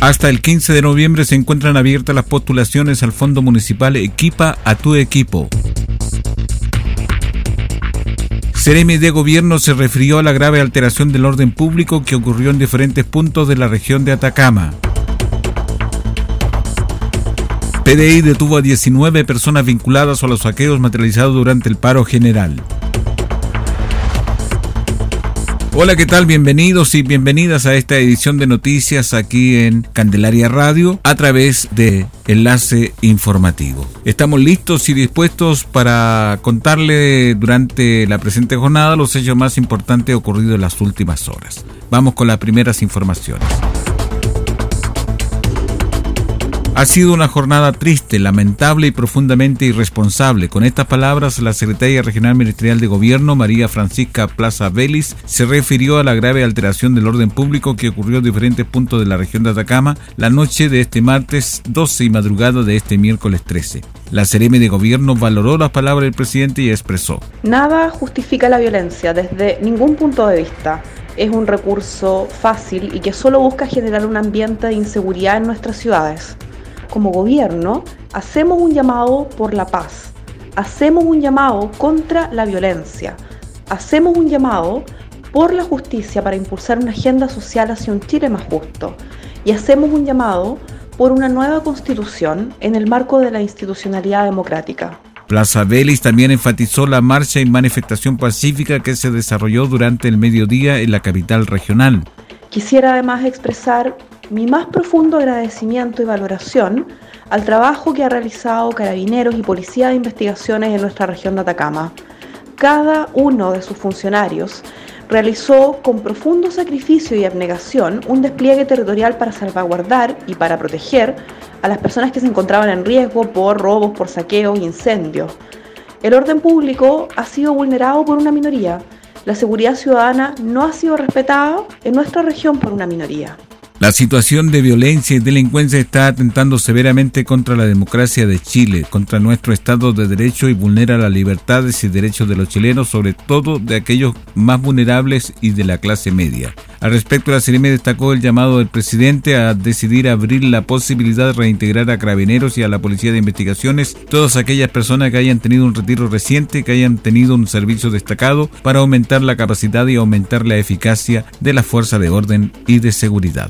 Hasta el 15 de noviembre se encuentran abiertas las postulaciones al Fondo Municipal Equipa a tu equipo. Ceremi de Gobierno se refirió a la grave alteración del orden público que ocurrió en diferentes puntos de la región de Atacama. PDI detuvo a 19 personas vinculadas a los saqueos materializados durante el paro general. Hola, ¿qué tal? Bienvenidos y bienvenidas a esta edición de noticias aquí en Candelaria Radio a través de Enlace Informativo. Estamos listos y dispuestos para contarle durante la presente jornada los hechos más importantes ocurridos en las últimas horas. Vamos con las primeras informaciones. Ha sido una jornada triste, lamentable y profundamente irresponsable. Con estas palabras, la secretaria regional ministerial de Gobierno, María Francisca Plaza Vélez, se refirió a la grave alteración del orden público que ocurrió en diferentes puntos de la región de Atacama la noche de este martes 12 y madrugada de este miércoles 13. La CRM de Gobierno valoró las palabras del presidente y expresó. Nada justifica la violencia desde ningún punto de vista es un recurso fácil y que solo busca generar un ambiente de inseguridad en nuestras ciudades como gobierno hacemos un llamado por la paz, hacemos un llamado contra la violencia, hacemos un llamado por la justicia para impulsar una agenda social hacia un Chile más justo y hacemos un llamado por una nueva constitución en el marco de la institucionalidad democrática. Plaza Vélez también enfatizó la marcha y manifestación pacífica que se desarrolló durante el mediodía en la capital regional. Quisiera además expresar mi más profundo agradecimiento y valoración al trabajo que ha realizado Carabineros y Policía de Investigaciones en nuestra región de Atacama. Cada uno de sus funcionarios realizó con profundo sacrificio y abnegación un despliegue territorial para salvaguardar y para proteger a las personas que se encontraban en riesgo por robos, por saqueos incendios. El orden público ha sido vulnerado por una minoría. La seguridad ciudadana no ha sido respetada en nuestra región por una minoría. La situación de violencia y delincuencia está atentando severamente contra la democracia de Chile, contra nuestro Estado de Derecho y vulnera las libertades y derechos de los chilenos, sobre todo de aquellos más vulnerables y de la clase media. Al respecto, la CNM destacó el llamado del presidente a decidir abrir la posibilidad de reintegrar a carabineros y a la Policía de Investigaciones todas aquellas personas que hayan tenido un retiro reciente, que hayan tenido un servicio destacado, para aumentar la capacidad y aumentar la eficacia de la fuerza de orden y de seguridad.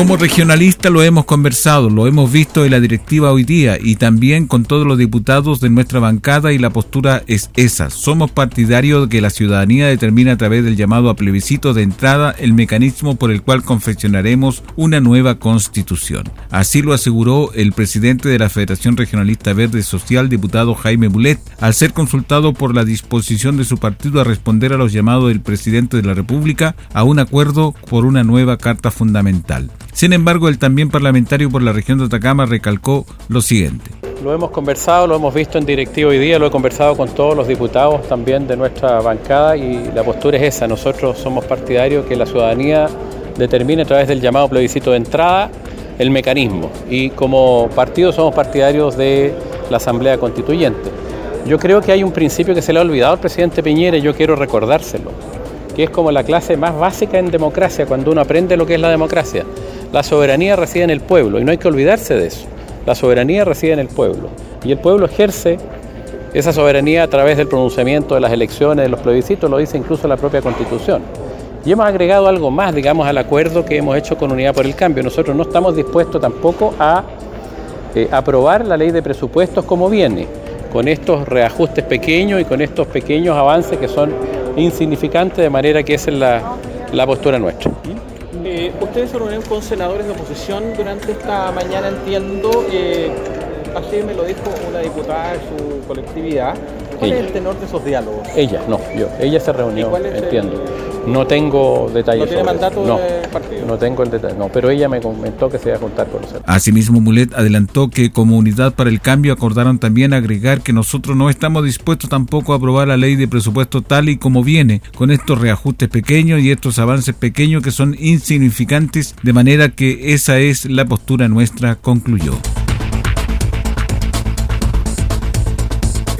Como regionalista lo hemos conversado, lo hemos visto en la directiva hoy día y también con todos los diputados de nuestra bancada y la postura es esa. Somos partidarios de que la ciudadanía determine a través del llamado a plebiscito de entrada el mecanismo por el cual confeccionaremos una nueva constitución. Así lo aseguró el presidente de la Federación Regionalista Verde Social, diputado Jaime Bulet, al ser consultado por la disposición de su partido a responder a los llamados del presidente de la República a un acuerdo por una nueva carta fundamental. Sin embargo, el también parlamentario por la región de Atacama recalcó lo siguiente. Lo hemos conversado, lo hemos visto en directivo hoy día, lo he conversado con todos los diputados también de nuestra bancada y la postura es esa. Nosotros somos partidarios que la ciudadanía determine a través del llamado plebiscito de entrada el mecanismo y como partido somos partidarios de la Asamblea Constituyente. Yo creo que hay un principio que se le ha olvidado al presidente Piñera y yo quiero recordárselo, que es como la clase más básica en democracia, cuando uno aprende lo que es la democracia. La soberanía reside en el pueblo y no hay que olvidarse de eso. La soberanía reside en el pueblo y el pueblo ejerce esa soberanía a través del pronunciamiento de las elecciones, de los plebiscitos, lo dice incluso la propia Constitución. Y hemos agregado algo más, digamos, al acuerdo que hemos hecho con Unidad por el Cambio. Nosotros no estamos dispuestos tampoco a eh, aprobar la ley de presupuestos como viene, con estos reajustes pequeños y con estos pequeños avances que son insignificantes, de manera que esa es la, postura nuestra. Eh, ustedes se reunieron con senadores de oposición durante esta mañana, entiendo. Eh, así me lo dijo una diputada de su colectividad. ¿Cuál es el tenor de esos diálogos? Ella, no, yo. Ella se reunió, entiendo. No tengo detalles. ¿No tiene mandato no, partido? No tengo el detalle, no, pero ella me comentó que se iba a juntar con nosotros. Asimismo, Mulet adelantó que como Unidad para el Cambio acordaron también agregar que nosotros no estamos dispuestos tampoco a aprobar la ley de presupuesto tal y como viene, con estos reajustes pequeños y estos avances pequeños que son insignificantes, de manera que esa es la postura nuestra, concluyó.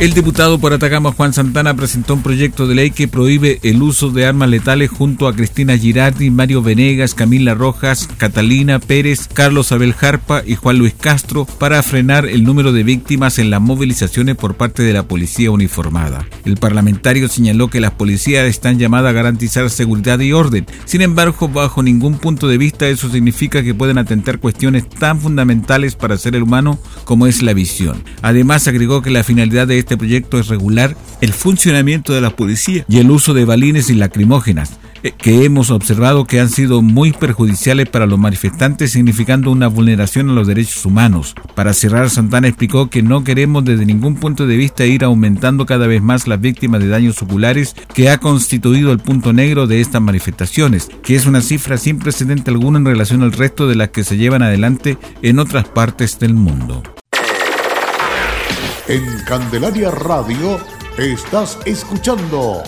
El diputado por Atacama Juan Santana presentó un proyecto de ley que prohíbe el uso de armas letales junto a Cristina Girardi, Mario Venegas, Camila Rojas, Catalina Pérez, Carlos Abel Jarpa y Juan Luis Castro para frenar el número de víctimas en las movilizaciones por parte de la policía uniformada. El parlamentario señaló que las policías están llamadas a garantizar seguridad y orden. Sin embargo, bajo ningún punto de vista eso significa que pueden atentar cuestiones tan fundamentales para ser humano como es la visión. Además, agregó que la finalidad de este este proyecto es regular el funcionamiento de la policía y el uso de balines y lacrimógenas, eh, que hemos observado que han sido muy perjudiciales para los manifestantes, significando una vulneración a los derechos humanos. Para cerrar, Santana explicó que no queremos desde ningún punto de vista ir aumentando cada vez más las víctimas de daños oculares que ha constituido el punto negro de estas manifestaciones, que es una cifra sin precedente alguno en relación al resto de las que se llevan adelante en otras partes del mundo. En Candelaria Radio estás escuchando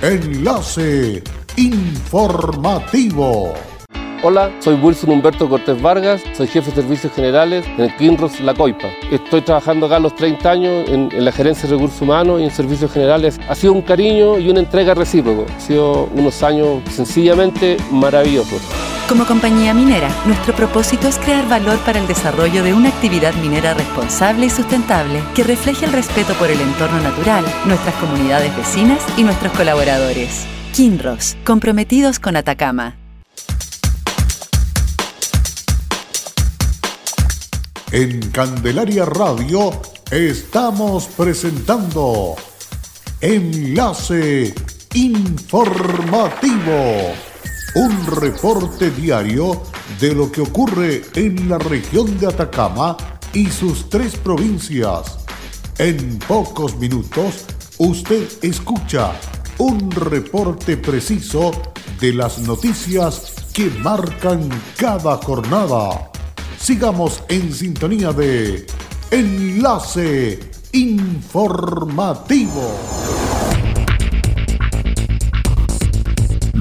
Enlace Informativo. Hola, soy Wilson Humberto Cortés Vargas, soy jefe de servicios generales en el Kinross La Coipa. Estoy trabajando acá los 30 años en, en, la gerencia de recursos humanos y en servicios generales. Ha sido un cariño y una entrega recíproco. Ha sido unos años sencillamente maravillosos. Como compañía minera, nuestro propósito es crear valor para el desarrollo de una actividad minera responsable y sustentable que refleje el respeto por el entorno natural, nuestras comunidades vecinas y nuestros colaboradores. Kinross, comprometidos con Atacama. En Candelaria Radio estamos presentando Enlace Informativo un reporte diario de lo que ocurre en la región de Atacama y sus tres provincias. En pocos minutos, usted escucha un reporte preciso de las noticias que marcan cada jornada. Sigamos en sintonía de Enlace Informativo.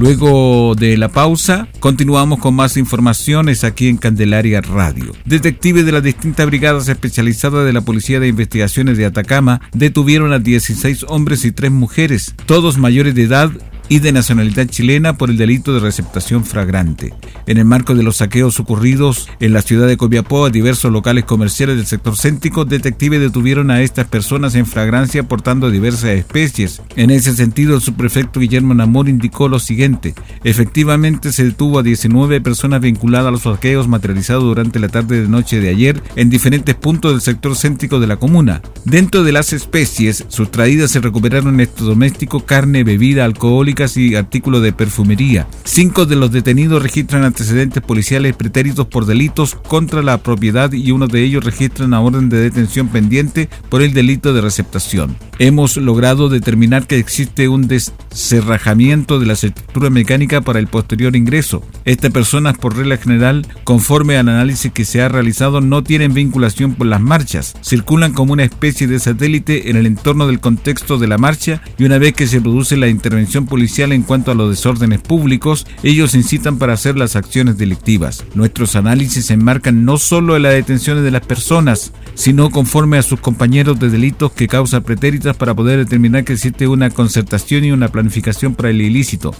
Luego de la pausa, continuamos con más informaciones aquí en Candelaria Radio. Detectives de las distintas brigadas especializadas de la Policía de Investigaciones de Atacama detuvieron a 16 hombres y 3 mujeres, todos mayores de edad y de nacionalidad chilena por el delito de receptación fragrante. En el marco de los saqueos ocurridos en la ciudad de Copiapó a diversos locales comerciales del sector céntrico, detectives detuvieron a estas personas en fragrancia portando diversas especies. En ese sentido, el subprefecto Guillermo Namor indicó lo siguiente. Efectivamente, se detuvo a 19 personas vinculadas a los saqueos materializados durante la tarde de noche de ayer en diferentes puntos del sector céntrico de la comuna. Dentro de las especies sustraídas se recuperaron electrodomésticos, carne, bebida alcohólica, y artículos de perfumería. Cinco de los detenidos registran antecedentes policiales pretéritos por delitos contra la propiedad y uno de ellos registra una orden de detención pendiente por el delito de receptación. Hemos logrado determinar que existe un descerrajamiento de la estructura mecánica para el posterior ingreso. Estas personas, por regla general, conforme al análisis que se ha realizado, no tienen vinculación por las marchas. Circulan como una especie de satélite en el entorno del contexto de la marcha y una vez que se produce la intervención policial en cuanto a los desórdenes públicos, ellos incitan para hacer las acciones delictivas. Nuestros análisis se enmarcan no solo en las detenciones de las personas, sino conforme a sus compañeros de delitos que causan pretéritas para poder determinar que existe una concertación y una planificación para el ilícito.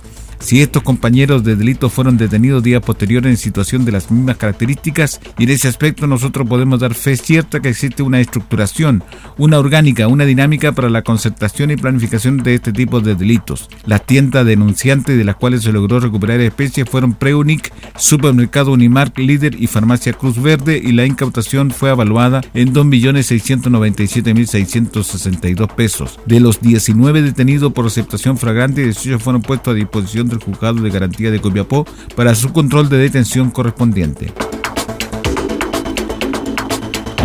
Si estos compañeros de delito fueron detenidos días posteriores en situación de las mismas características y en ese aspecto nosotros podemos dar fe cierta que existe una estructuración, una orgánica, una dinámica para la concertación y planificación de este tipo de delitos. Las tiendas denunciantes de las cuales se logró recuperar especies fueron Preunic, Supermercado Unimark, Líder y Farmacia Cruz Verde y la incautación fue evaluada en 2.697.662 pesos. De los 19 detenidos por aceptación fragrante, 18 fueron puestos a disposición juzgado de garantía de Copiapó para su control de detención correspondiente.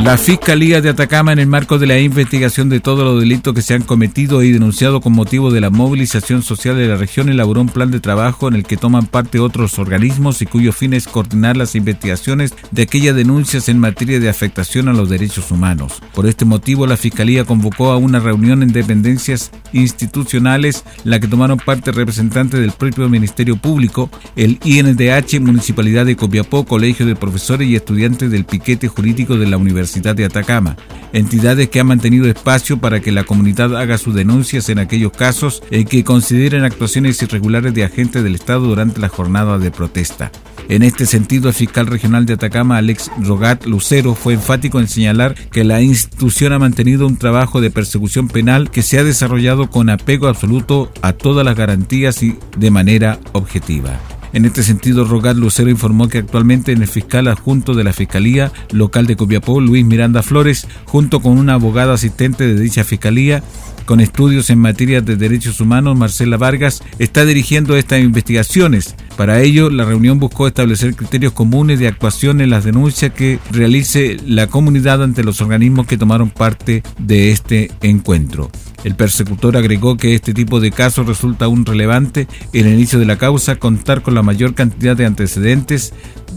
La Fiscalía de Atacama, en el marco de la investigación de todos los delitos que se han cometido y denunciado con motivo de la movilización social de la región, elaboró un plan de trabajo en el que toman parte otros organismos y cuyo fin es coordinar las investigaciones de aquellas denuncias en materia de afectación a los derechos humanos. Por este motivo, la Fiscalía convocó a una reunión en dependencias institucionales, la que tomaron parte representantes del propio Ministerio Público, el INDH, Municipalidad de Copiapó, Colegio de Profesores y Estudiantes del Piquete Jurídico de la Universidad de Atacama, entidades que han mantenido espacio para que la comunidad haga sus denuncias en aquellos casos en que consideren actuaciones irregulares de agentes del Estado durante la jornada de protesta. En este sentido, el fiscal regional de Atacama, Alex Rogat Lucero, fue enfático en señalar que la institución ha mantenido un trabajo de persecución penal que se ha desarrollado con apego absoluto a todas las garantías y de manera objetiva. En este sentido, Rogat Lucero informó que actualmente en el fiscal adjunto de la Fiscalía Local de Copiapó, Luis Miranda Flores, junto con una abogada asistente de dicha Fiscalía, con estudios en materia de derechos humanos, Marcela Vargas, está dirigiendo estas investigaciones. Para ello, la reunión buscó establecer criterios comunes de actuación en las denuncias que realice la comunidad ante los organismos que tomaron parte de este encuentro. El persecutor agregó que este tipo de casos resulta aún relevante en el inicio de la causa contar con la mayor cantidad de antecedentes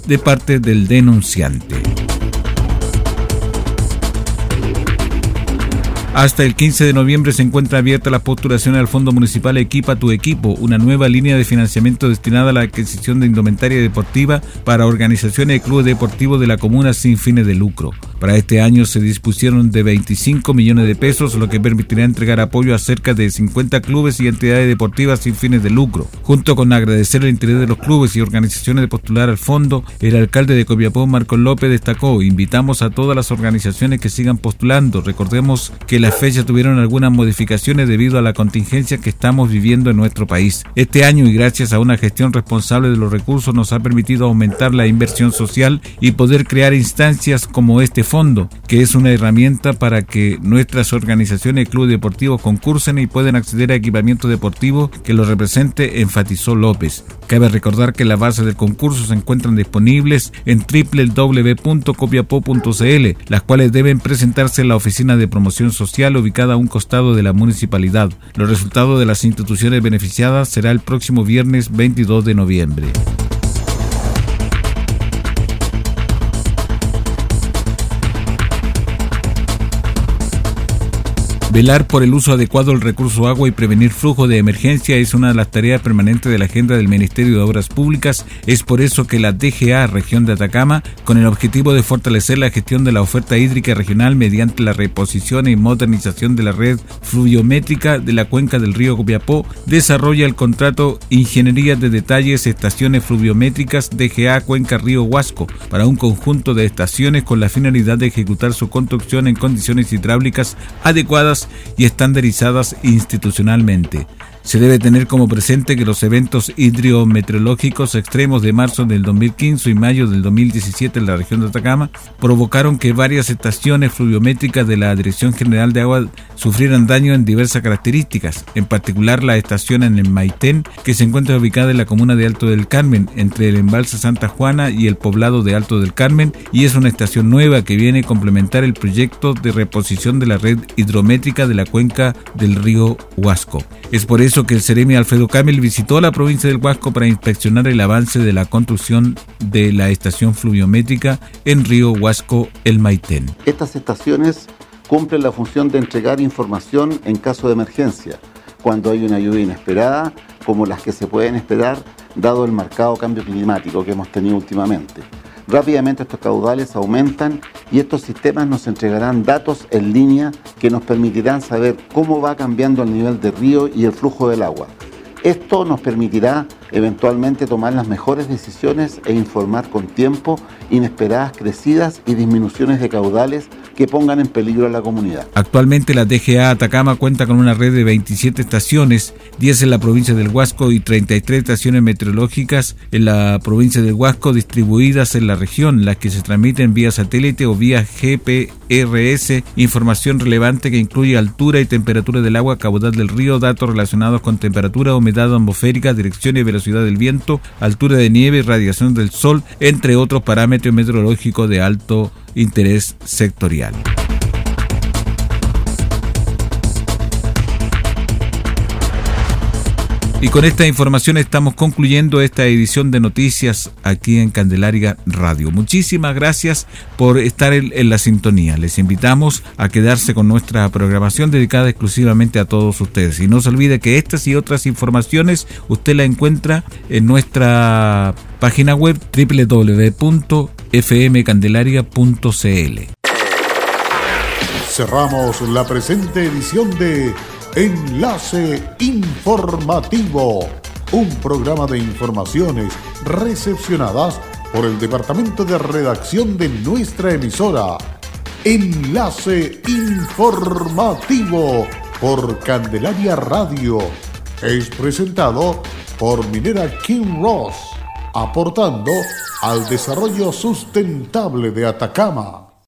de parte del denunciante. Hasta el 15 de noviembre se encuentra abierta la postulación al Fondo Municipal Equipa tu Equipo, una nueva línea de financiamiento destinada a la adquisición de indumentaria deportiva para organizaciones y clubes deportivos de la comuna sin fines de lucro. Para este año se dispusieron de 25 millones de pesos, lo que permitirá entregar apoyo a cerca de 50 clubes y entidades deportivas sin fines de lucro. Junto con agradecer el interés de los clubes y organizaciones de postular al fondo, el alcalde de Copiapó, Marco López, destacó, invitamos a todas las organizaciones que sigan postulando. Recordemos que las fechas tuvieron algunas modificaciones debido a la contingencia que estamos viviendo en nuestro país. Este año y gracias a una gestión responsable de los recursos nos ha permitido aumentar la inversión social y poder crear instancias como este fondo, que es una herramienta para que nuestras organizaciones y clubes deportivos concursen y puedan acceder a equipamiento deportivo que lo represente, enfatizó López. Cabe recordar que las bases del concurso se encuentran disponibles en www.copiapo.cl, las cuales deben presentarse en la Oficina de Promoción Social ubicada a un costado de la municipalidad. Los resultados de las instituciones beneficiadas será el próximo viernes 22 de noviembre. Velar por el uso adecuado del recurso agua y prevenir flujo de emergencia es una de las tareas permanentes de la agenda del Ministerio de Obras Públicas. Es por eso que la DGA Región de Atacama, con el objetivo de fortalecer la gestión de la oferta hídrica regional mediante la reposición y modernización de la red fluviométrica de la cuenca del río Copiapó, desarrolla el contrato Ingeniería de Detalles Estaciones Fluviométricas DGA Cuenca Río Huasco para un conjunto de estaciones con la finalidad de ejecutar su construcción en condiciones hidráulicas adecuadas y estandarizadas institucionalmente. Se debe tener como presente que los eventos hidrometeorológicos extremos de marzo del 2015 y mayo del 2017 en la región de Atacama provocaron que varias estaciones fluviométricas de la Dirección General de Agua sufrieran daño en diversas características, en particular la estación en el Maitén, que se encuentra ubicada en la comuna de Alto del Carmen, entre el embalse Santa Juana y el poblado de Alto del Carmen, y es una estación nueva que viene a complementar el proyecto de reposición de la red hidrométrica de la cuenca del río Huasco. Es por eso que el Ceremi Alfredo Camel visitó la provincia del Huasco para inspeccionar el avance de la construcción de la estación fluviométrica en Río Huasco El Maitén. Estas estaciones cumplen la función de entregar información en caso de emergencia, cuando hay una lluvia inesperada, como las que se pueden esperar dado el marcado cambio climático que hemos tenido últimamente. Rápidamente estos caudales aumentan y estos sistemas nos entregarán datos en línea que nos permitirán saber cómo va cambiando el nivel del río y el flujo del agua. Esto nos permitirá eventualmente tomar las mejores decisiones e informar con tiempo inesperadas crecidas y disminuciones de caudales que pongan en peligro a la comunidad. Actualmente la DGA Atacama cuenta con una red de 27 estaciones, 10 en la provincia del Huasco y 33 estaciones meteorológicas en la provincia del Huasco distribuidas en la región, las que se transmiten vía satélite o vía GPRS, información relevante que incluye altura y temperatura del agua, caudal del río, datos relacionados con temperatura, humedad atmosférica, dirección y velocidad del viento, altura de nieve y radiación del sol, entre otros parámetros meteorológicos de alto interés sectorial. Y con esta información estamos concluyendo esta edición de noticias aquí en Candelaria Radio. Muchísimas gracias por estar en, la sintonía. Les invitamos a quedarse con nuestra programación dedicada exclusivamente a todos ustedes. Y no se olvide que estas y otras informaciones usted la encuentra en nuestra página web www.fmcandelaria.cl. Cerramos la presente edición de Enlace Informativo, un programa de informaciones recepcionadas por el departamento de redacción de nuestra emisora. Enlace Informativo por Candelaria Radio. Es presentado por Minera King Ross, aportando al desarrollo sustentable de Atacama.